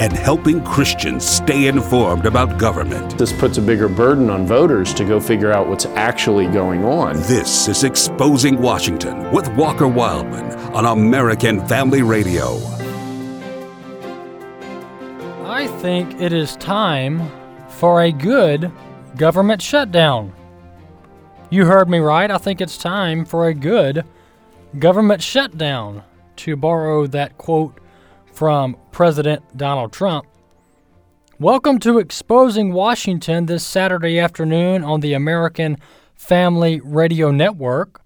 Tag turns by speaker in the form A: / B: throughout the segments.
A: and helping Christians stay informed about government.
B: This puts a bigger burden on voters to go figure out what's actually going on.
A: This is Exposing Washington with Walker Wildman on American Family Radio.
C: I think it is time for a good government shutdown. You heard me right. I think it's time for a good government shutdown, to borrow that quote from President Donald Trump. Welcome to Exposing Washington this Saturday afternoon on the American Family Radio Network.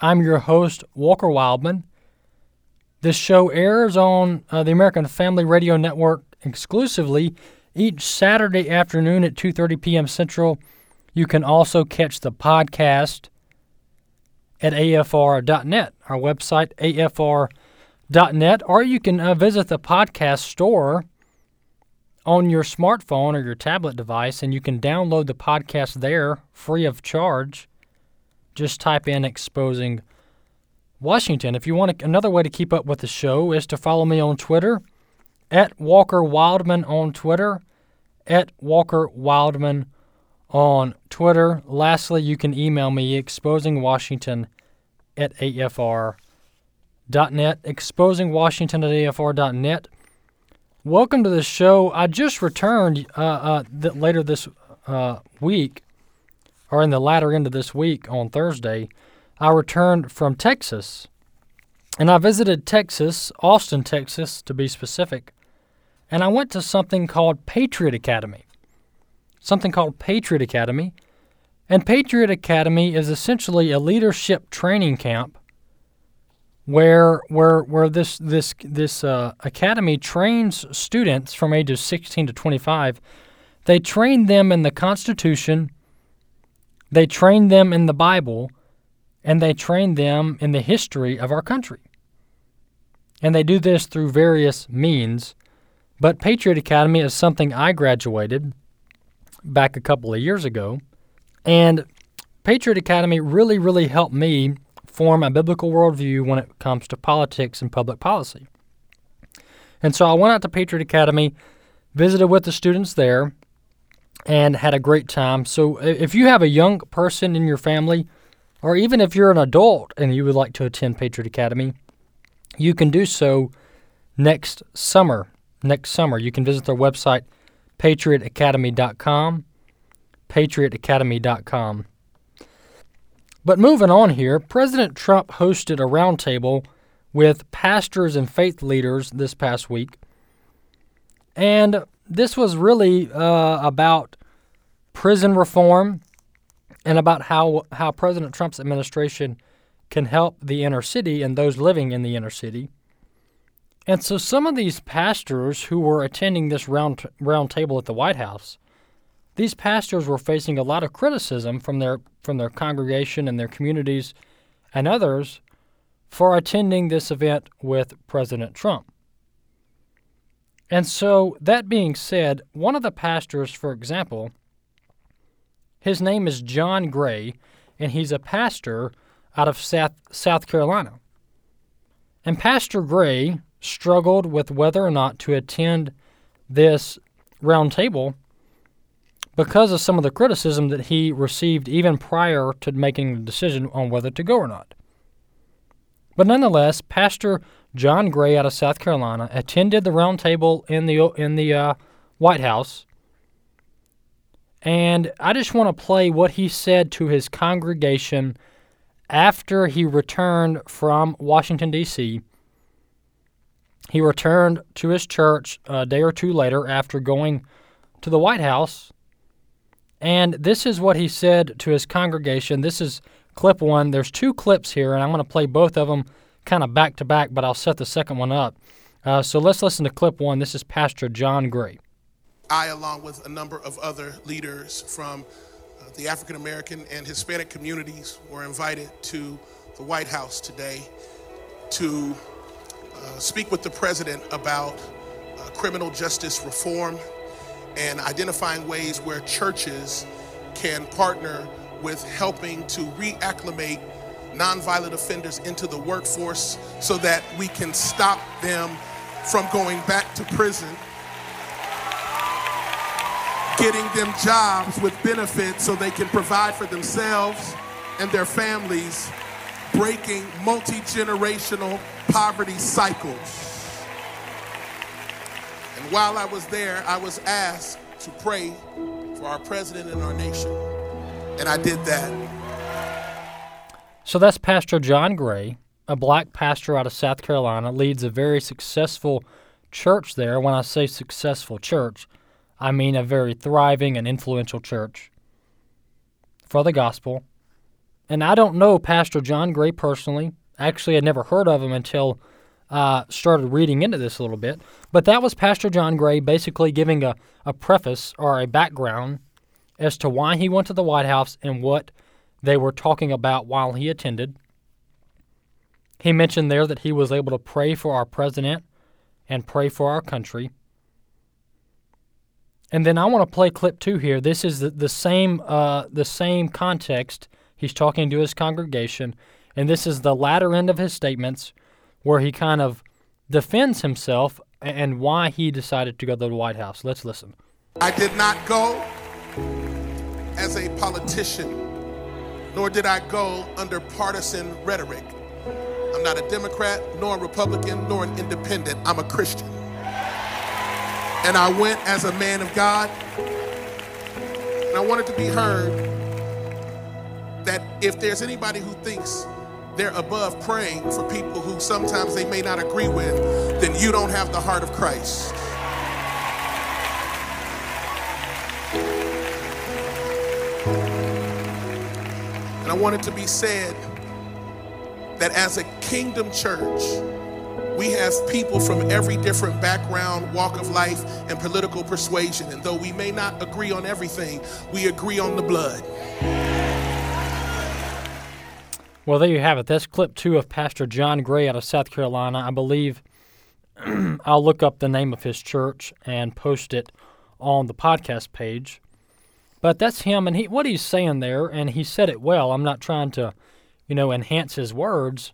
C: I'm your host, Walker Wildman. This show airs on uh, the American Family Radio Network exclusively each Saturday afternoon at 2:30 p.m. Central. You can also catch the podcast at afr.net, our website afr.net net, or you can uh, visit the podcast store on your smartphone or your tablet device, and you can download the podcast there free of charge. Just type in Exposing Washington. If you want to, another way to keep up with the show is to follow me on Twitter at Walker Wildman on Twitter, at Walker Wildman on Twitter. Lastly, you can email me exposingwashington at afr.com net, exposing Washington at AFR.net. Welcome to the show. I just returned uh, uh, th- later this uh, week, or in the latter end of this week on Thursday. I returned from Texas, and I visited Texas, Austin, Texas, to be specific, and I went to something called Patriot Academy. Something called Patriot Academy. And Patriot Academy is essentially a leadership training camp where where where this this this uh, academy trains students from ages 16 to 25 they train them in the constitution. They train them in the bible. And they train them in the history of our country. And they do this through various means. But patriot academy is something i graduated back a couple of years ago. And patriot academy really really helped me form a biblical worldview when it comes to politics and public policy. And so I went out to Patriot Academy, visited with the students there, and had a great time. So if you have a young person in your family, or even if you're an adult and you would like to attend Patriot Academy, you can do so next summer. Next summer, you can visit their website, patriotacademy.com, patriotacademy.com. But moving on here, President Trump hosted a roundtable with pastors and faith leaders this past week. And this was really uh, about prison reform and about how, how President Trump's administration can help the inner city and those living in the inner city. And so some of these pastors who were attending this round, round table at the White House these pastors were facing a lot of criticism from their from their congregation and their communities and others for attending this event with President Trump. And so, that being said, one of the pastors, for example, his name is John Gray, and he's a pastor out of South, South Carolina. And Pastor Gray struggled with whether or not to attend this roundtable because of some of the criticism that he received even prior to making the decision on whether to go or not. But nonetheless, Pastor John Gray out of South Carolina attended the roundtable in the in the uh, White House, and I just want to play what he said to his congregation after he returned from Washington D.C. He returned to his church a day or two later after going to the White House and this is what he said to his congregation. This is clip one. There's two clips here, and I'm going to play both of them kind of back to back, but I'll set the second one up. Uh, so let's listen to clip one. This is Pastor John Gray.
D: I, along with a number of other leaders from uh, the African American and Hispanic communities, were invited to the White House today to uh, speak with the president about uh, criminal justice reform and identifying ways where churches can partner with helping to reacclimate nonviolent offenders into the workforce so that we can stop them from going back to prison, getting them jobs with benefits so they can provide for themselves and their families, breaking multi generational poverty cycles. And while I was there, I was asked to pray for our president and our nation. And I did that.
C: So that's Pastor John Gray, a black pastor out of South Carolina, leads a very successful church there. When I say successful church, I mean a very thriving and influential church for the gospel. And I don't know Pastor John Gray personally. Actually, I'd never heard of him until uh, started reading into this a little bit. But that was Pastor John Gray basically giving a, a preface or a background as to why he went to the White House and what they were talking about while he attended. He mentioned there that he was able to pray for our president and pray for our country. And then I want to play clip two here. This is the, the same uh, the same context. He's talking to his congregation, and this is the latter end of his statements, where he kind of defends himself and why he decided to go to the White House. Let's listen.
D: I did not go as a politician, nor did I go under partisan rhetoric. I'm not a Democrat, nor a Republican, nor an independent. I'm a Christian. And I went as a man of God. And I wanted to be heard that if there's anybody who thinks they're above praying for people who sometimes they may not agree with, then you don't have the heart of Christ. And I want it to be said that as a kingdom church, we have people from every different background, walk of life, and political persuasion. And though we may not agree on everything, we agree on the blood.
C: Well, there you have it. That's clip two of Pastor John Gray out of South Carolina. I believe I'll look up the name of his church and post it on the podcast page. But that's him, and he what he's saying there, and he said it well. I'm not trying to, you know, enhance his words.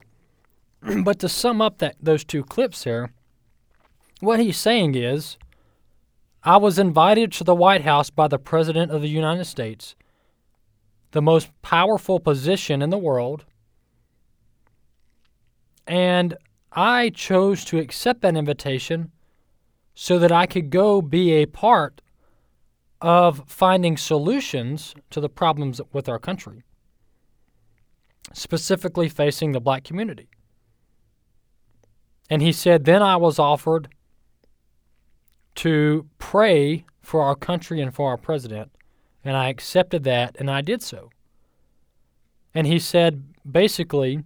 C: but to sum up that those two clips there, what he's saying is, I was invited to the White House by the President of the United States, the most powerful position in the world, and I chose to accept that invitation so that I could go be a part of finding solutions to the problems with our country, specifically facing the black community. And he said, Then I was offered to pray for our country and for our president. And I accepted that, and I did so. And he said, basically,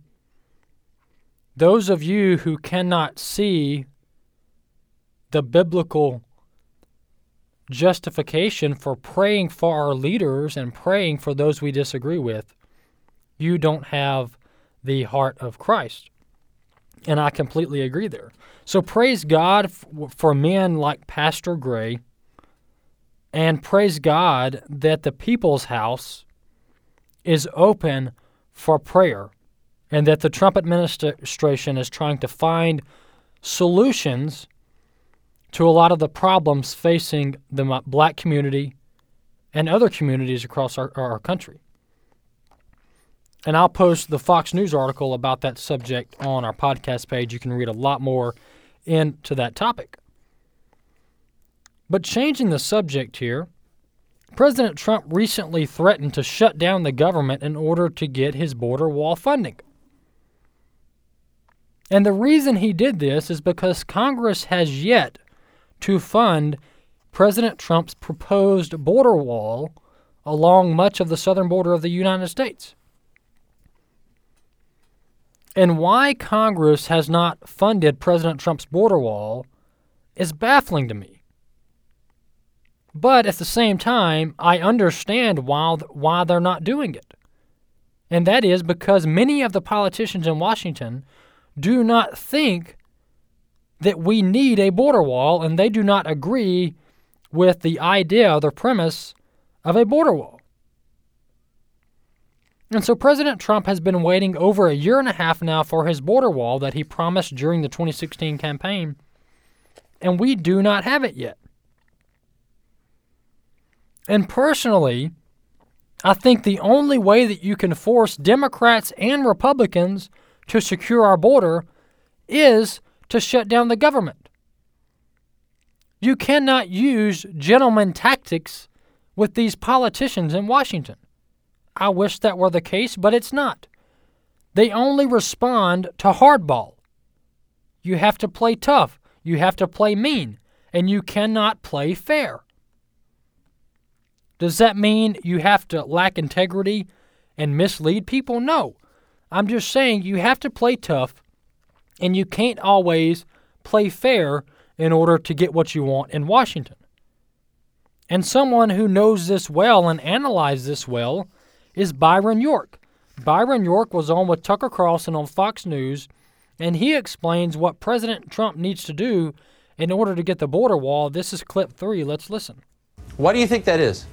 C: those of you who cannot see the biblical justification for praying for our leaders and praying for those we disagree with, you don't have the heart of Christ. And I completely agree there. So praise God for men like Pastor Gray, and praise God that the People's House is open for prayer, and that the Trump administration is trying to find solutions to a lot of the problems facing the black community and other communities across our, our country. And I'll post the Fox News article about that subject on our podcast page. You can read a lot more into that topic. But changing the subject here, President Trump recently threatened to shut down the government in order to get his border wall funding. And the reason he did this is because Congress has yet to fund President Trump's proposed border wall along much of the southern border of the United States. And why Congress has not funded President Trump's border wall is baffling to me. But at the same time, I understand why, why they're not doing it. And that is because many of the politicians in Washington do not think that we need a border wall and they do not agree with the idea or the premise of a border wall. And so President Trump has been waiting over a year and a half now for his border wall that he promised during the 2016 campaign, and we do not have it yet. And personally, I think the only way that you can force Democrats and Republicans to secure our border is to shut down the government. You cannot use gentleman tactics with these politicians in Washington. I wish that were the case, but it's not. They only respond to hardball. You have to play tough, you have to play mean, and you cannot play fair. Does that mean you have to lack integrity and mislead people? No. I'm just saying you have to play tough and you can't always play fair in order to get what you want in Washington. And someone who knows this well and analyzes this well is Byron York. Byron York was on with Tucker Carlson on Fox News, and he explains what President Trump needs to do in order to get the border wall. This is clip three. Let's listen.
E: Why do you think that is?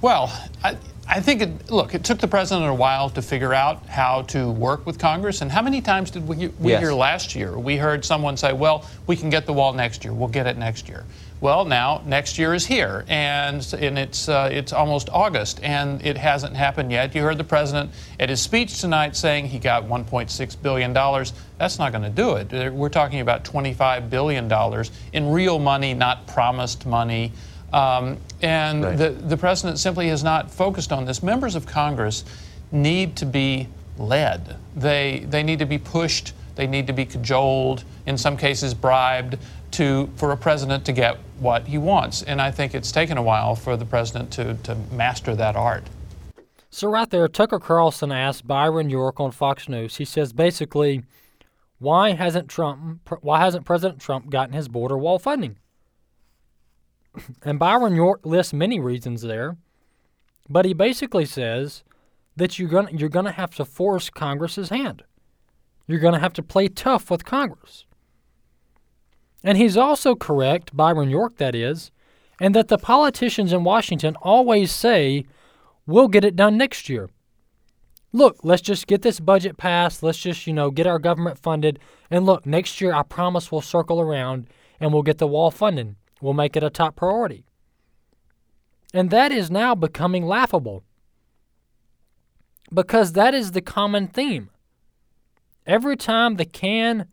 F: Well, I, I think, it, look, it took the president a while to figure out how to work with Congress. And how many times did we, we
E: Yes.
F: hear last year? We heard someone say, well, we can get the wall next year. We'll get it next year. Well, now next year is here, and, and it's, uh, it's almost August, and it hasn't happened yet. You heard the president at his speech tonight saying he got $1.6 billion. That's not going to do it. We're talking about $25 billion in real money, not promised money. Um, and
E: Right.
F: the, the president simply has not focused on this. Members of Congress need to be led. They, they need to be pushed. They need to be cajoled, in some cases bribed, to, for a president to get what he wants. And I think it's taken a while for the president to, to master that art.
C: So right there, Tucker Carlson asked Byron York on Fox News. He says basically, why hasn't Trump? Why hasn't President Trump gotten his border wall funding? And Byron York lists many reasons there, but he basically says that you're gonna you're gonna have to force Congress's hand. You're gonna have to play tough with Congress. And he's also correct, Byron York, that is, and that the politicians in Washington always say we'll get it done next year. Look, let's just get this budget passed. Let's just, you know, get our government funded. And look, next year, I promise we'll circle around and we'll get the wall funding. We'll make it a top priority. And that is now becoming laughable because that is the common theme. Every time the can,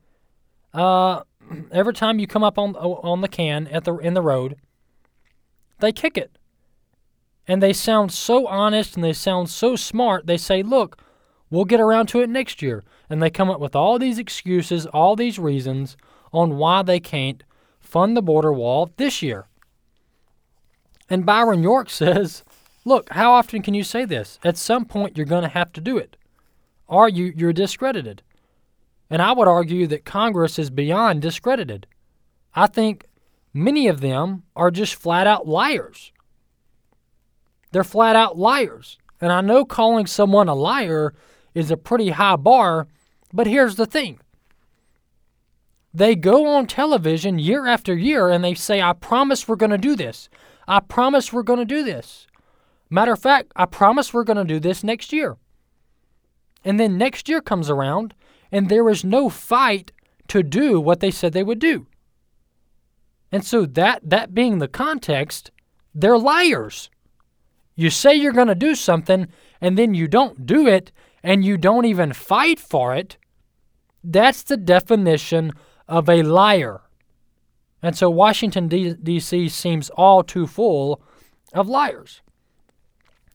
C: uh, every time you come up on on the can at the in the road, they kick it and they sound so honest and they sound so smart. They say, "Look, we'll get around to it next year." And they come up with all these excuses, all these reasons on why they can't fund the border wall this year. And Byron York says, "Look, how often can you say this? At some point you're going to have to do it. Or you you're discredited." And I would argue that Congress is beyond discredited. I think many of them are just flat out liars. They're flat out liars. And I know calling someone a liar is a pretty high bar, but here's the thing. They go on television year after year and they say, I promise we're going to do this. I promise we're going to do this. Matter of fact, I promise we're going to do this next year. And then next year comes around and there is no fight to do what they said they would do. And so that that being the context, they're liars. You say you're going to do something and then you don't do it and you don't even fight for it. That's the definition of a liar. And so Washington, D.C. seems all too full of liars.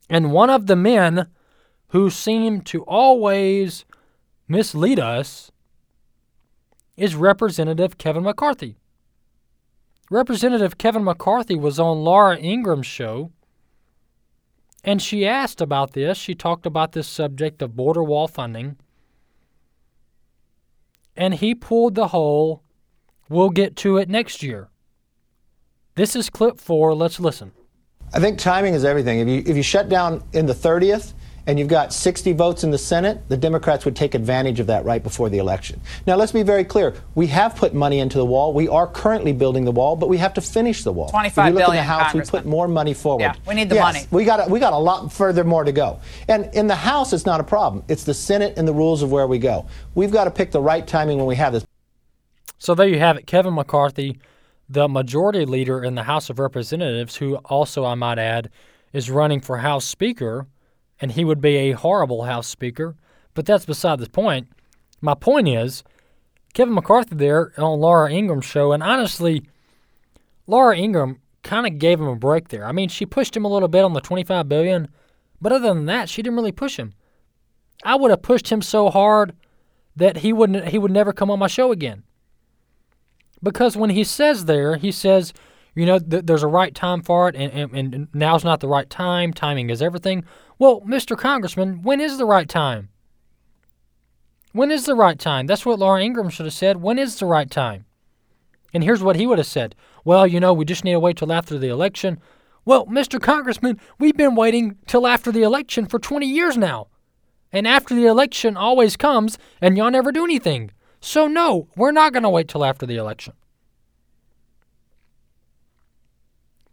C: And one of the men who seem to always mislead us is Representative Kevin McCarthy. Representative Kevin McCarthy was on Laura Ingraham's show, and she asked about this. She talked about this subject of border wall funding, and he pulled the whole, we'll get to it next year. This is clip four. Let's listen.
G: I think timing is everything. If you if you shut down in the 30th and you've got 60 votes in the Senate, the Democrats would take advantage of that right before the election. Now, let's be very clear. We have put money into the wall. We are currently building the wall, but we have to finish the wall.
H: 25
G: if you look in the House, we put more money forward.
H: Yeah, we need the
G: Yes,
H: money.
G: We got, a, we got a lot further more to go. And in the House, it's not a problem. It's the Senate and the rules of where we go. We've got to pick the right timing when we have this.
C: So there you have it. Kevin McCarthy, the majority leader in the House of Representatives, who also, I might add, is running for House Speaker, and he would be a horrible House Speaker. But that's beside the point. My point is, Kevin McCarthy there on Laura Ingraham's show, and honestly, Laura Ingraham kind of gave him a break there. I mean, she pushed him a little bit on the 25 billion, but other than that, she didn't really push him. I would have pushed him so hard that he wouldn't he would never come on my show again. Because when he says there, he says, you know, th- there's a right time for it, and, and, and now's not the right time. Timing is everything. Well, Mr. Congressman, when is the right time? When is the right time? That's what Laura Ingraham should have said. When is the right time? And here's what he would have said. Well, you know, we just need to wait till after the election. Well, Mr. Congressman, we've been waiting till after the election for 20 years now. And after the election always comes, and y'all never do anything. So, no, we're not going to wait till after the election.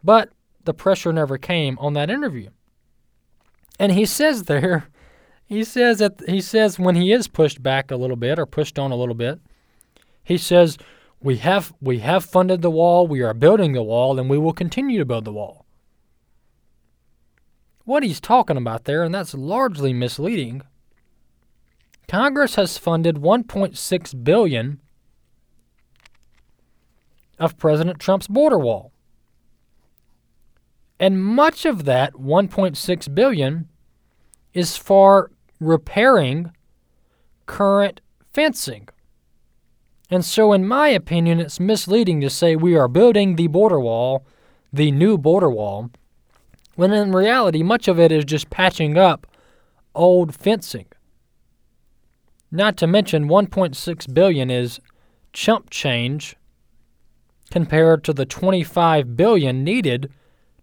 C: But the pressure never came on that interview. And he says there, he says that he says when he is pushed back a little bit or pushed on a little bit, he says we have we have funded the wall, we are building the wall, and we will continue to build the wall. What he's talking about there, and that's largely misleading. Congress has funded 1.6 billion of President Trump's border wall. And much of that 1.6 billion is for repairing current fencing. And so in my opinion it's misleading to say we are building the border wall, the new border wall, when in reality much of it is just patching up old fencing. Not to mention 1.6 billion is chump change compared to the 25 billion needed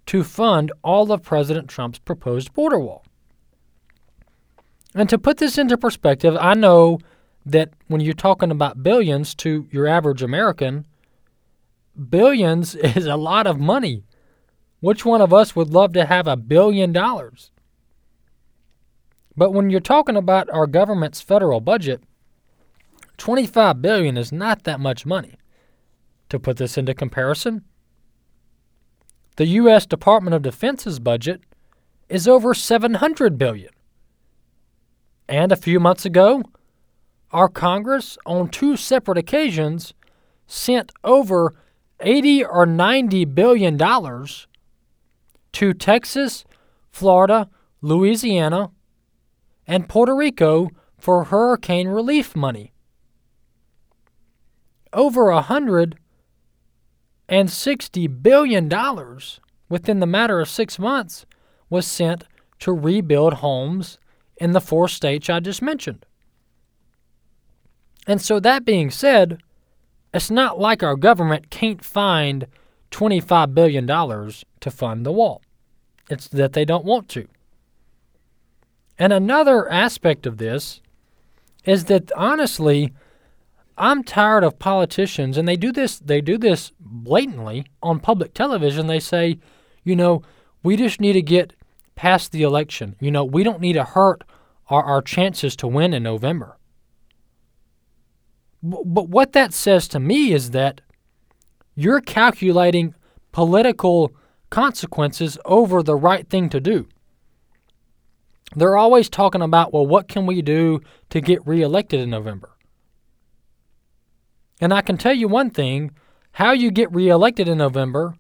C: to fund all of President Trump's proposed border wall. And to put this into perspective, I know that when you're talking about billions to your average American, billions is a lot of money. Which one of us would love to have a billion dollars? But when you're talking about our government's federal budget, 25 billion is not that much money. To put this into comparison, the US Department of Defense's budget is over 700 billion. And a few months ago, our Congress on two separate occasions sent over 80 or 90 billion dollars to Texas, Florida, Louisiana, and Puerto Rico for hurricane relief money. Over a hundred and sixty billion dollars within the matter of six months was sent to rebuild homes in the four states I just mentioned. And so that being said, it's not like our government can't find $25 billion to fund the wall. It's that they don't want to. And another aspect of this is that honestly, I'm tired of politicians and they do this they do this blatantly on public television. They say, you know, we just need to get past the election. You know, we don't need to hurt our, our chances to win in November. But what that says to me is that you're calculating political consequences over the right thing to do. They're always talking about, well, what can we do to get reelected in November? And I can tell you one thing how you get reelected in November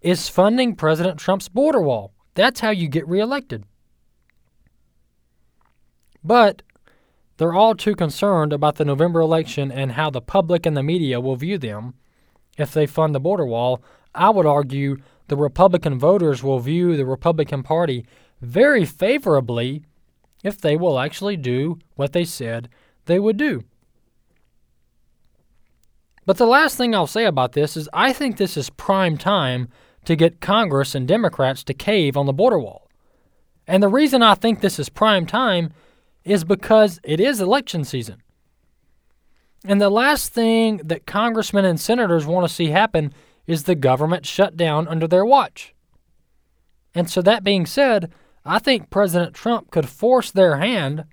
C: is funding President Trump's border wall. That's how you get reelected. But they're all too concerned about the November election and how the public and the media will view them if they fund the border wall. I would argue the Republican voters will view the Republican Party very favorably if they will actually do what they said they would do. But the last thing I'll say about this is I think this is prime time to get Congress and Democrats to cave on the border wall. And the reason I think this is prime time is because it is election season. And the last thing that congressmen and senators want to see happen is the government shut down under their watch. And so, that being said, I think President Trump could force their hand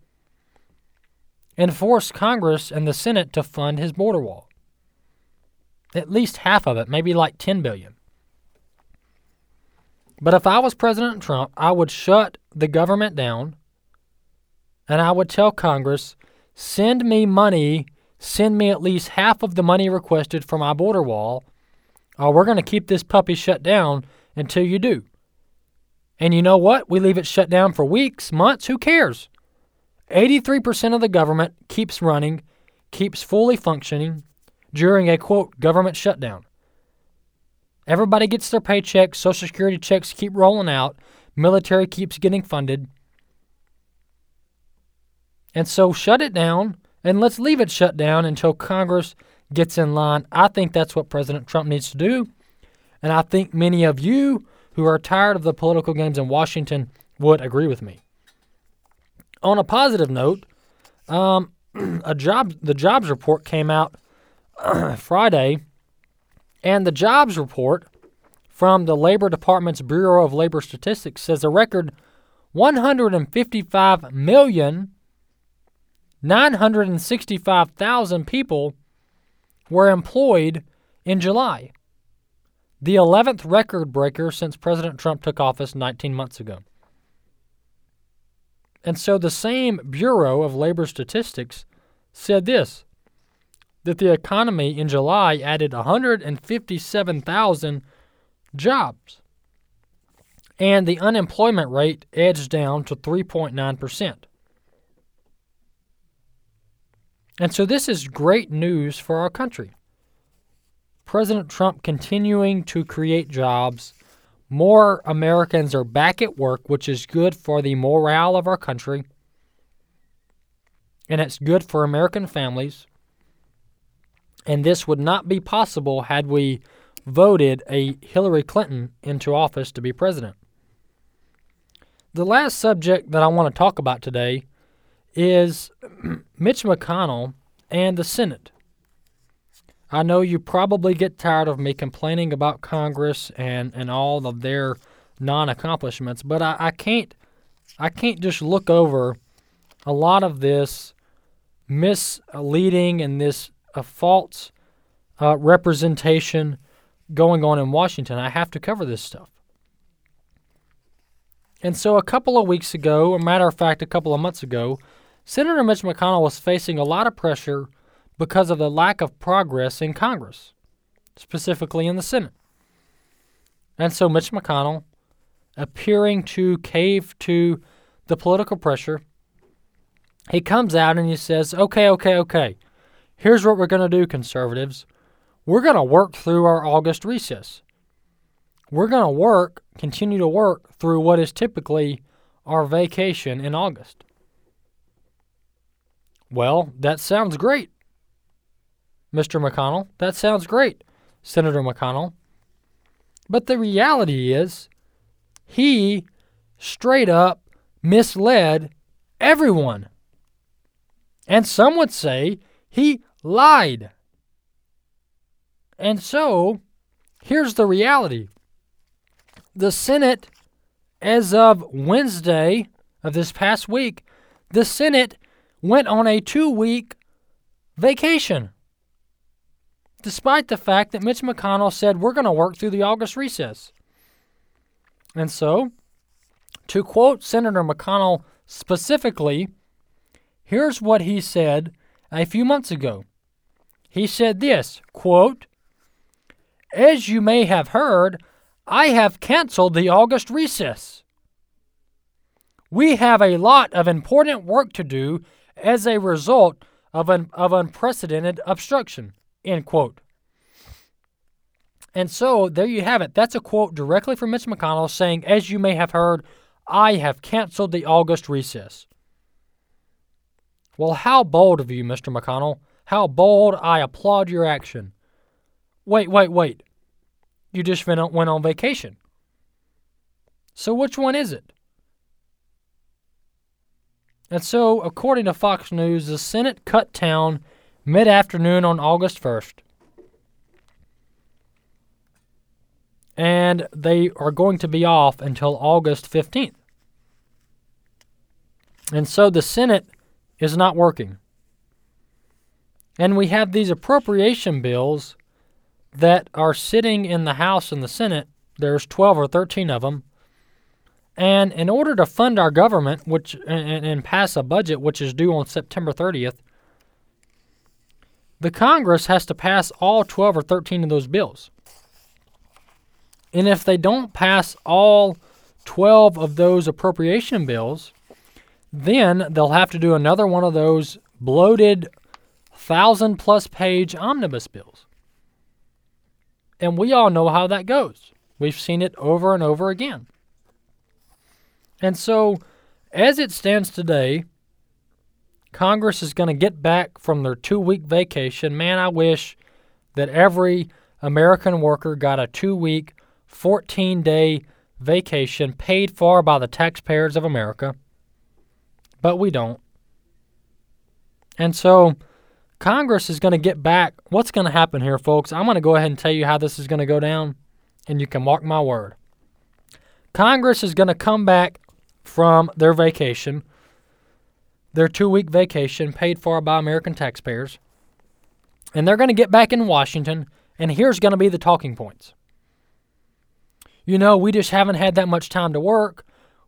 C: and force Congress and the Senate to fund his border wall. At least half of it, maybe like 10 billion. But if I was President Trump, I would shut the government down and I would tell Congress, send me money, send me at least half of the money requested for my border wall, or we're going to keep this puppy shut down until you do. And you know what? We leave it shut down for weeks, months, who cares? 83% of the government keeps running, keeps fully functioning during a quote government shutdown. Everybody gets their paychecks, Social Security checks keep rolling out, military keeps getting funded. And so shut it down and let's leave it shut down until Congress gets in line. I think that's what President Trump needs to do. And I think many of you who are tired of the political games in Washington would agree with me. On a positive note, um, a job the jobs report came out Friday, and the jobs report from the Labor Department's Bureau of Labor Statistics says a record 155 million 965,000 people were employed in July, the 11th record breaker since President Trump took office 19 months ago. And so the same Bureau of Labor Statistics said this that the economy in July added 157,000 jobs. And the unemployment rate edged down to 3.9%. And so this is great news for our country. President Trump continuing to create jobs. More Americans are back at work, which is good for the morale of our country. And it's good for American families. And this would not be possible had we voted a Hillary Clinton into office to be president. The last subject that I want to talk about today is Mitch McConnell and the Senate. I know you probably get tired of me complaining about Congress and, and all of their non accomplishments, but I, I can't I can't just look over a lot of this misleading and this uh, false uh, representation going on in Washington. I have to cover this stuff. And so, a couple of weeks ago, a matter of fact, a couple of months ago, Senator Mitch McConnell was facing a lot of pressure because of the lack of progress in Congress, specifically in the Senate. And so, Mitch McConnell, appearing to cave to the political pressure, he comes out and he says, okay, okay, okay, here's what we're going to do, conservatives. We're going to work through our August recess. We're going to work, continue to work through what is typically our vacation in August. Well, that sounds great, Mr. McConnell. That sounds great, Senator McConnell. But the reality is, he straight up misled everyone. And some would say he lied. And so, here's the reality the Senate, as of Wednesday of this past week, the Senate went on a two week vacation. Despite the fact that Mitch McConnell said we're going to work through the August recess. And so, to quote Senator McConnell specifically, here's what he said a few months ago. He said this, quote, As you may have heard, I have canceled the August recess. We have a lot of important work to do as a result of, an, of unprecedented obstruction. End quote. And so there you have it. That's a quote directly from Mitch McConnell saying, As you may have heard, I have canceled the August recess. Well, how bold of you, Mr. McConnell. How bold. I applaud your action. Wait, wait, wait. You just went on, vacation. So which one is it? And so, according to Fox News, the Senate cut town mid afternoon on August 1st. And they are going to be off until August 15th. And so the Senate is not working. And we have these appropriation bills that are sitting in the House and the Senate. There's 12 or 13 of them. And in order to fund our government, which and, and pass a budget which is due on September 30th, the Congress has to pass all 12 or 13 of those bills. And if they don't pass all 12 of those appropriation bills, then they'll have to do another one of those bloated thousand plus page omnibus bills. And we all know how that goes. We've seen it over and over again. And so, as it stands today, Congress is going to get back from their two week vacation. Man, I wish that every American worker got a two week, 14 day vacation paid for by the taxpayers of America. But we don't. And so, Congress is going to get back. What's going to happen here, folks? I'm going to go ahead and tell you how this is going to go down, and you can mark my word. Congress is going to come back from their vacation, their two week vacation paid for by American taxpayers, and they're going to get back in Washington, and here's going to be the talking points. You know, we just haven't had that much time to work.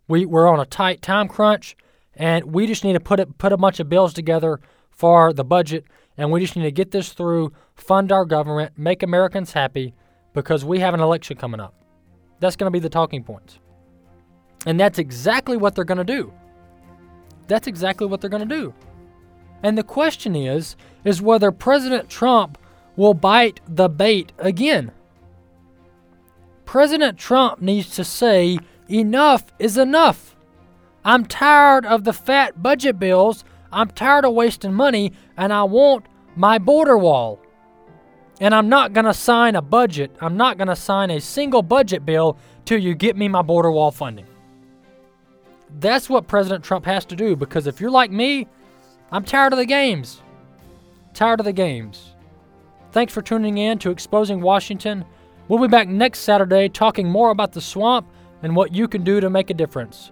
C: We, we're on a tight time crunch, and we just need to put, it, put a bunch of bills together for the budget, and we just need to get this through, fund our government, make Americans happy, because we have an election coming up. That's going to be the talking points. And that's exactly what they're going to do. That's exactly what they're going to do. And the question is is whether President Trump will bite the bait again. President Trump needs to say enough is enough. I'm tired of the fat budget bills. I'm tired of wasting money and I want my border wall. And I'm not going to sign a budget. I'm not going to sign a single budget bill till you get me my border wall funding. That's what President Trump has to do because if you're like me, I'm tired of the games. Tired of the games. Thanks for tuning in to Exposing Washington. We'll be back next Saturday talking more about the swamp and what you can do to make a difference.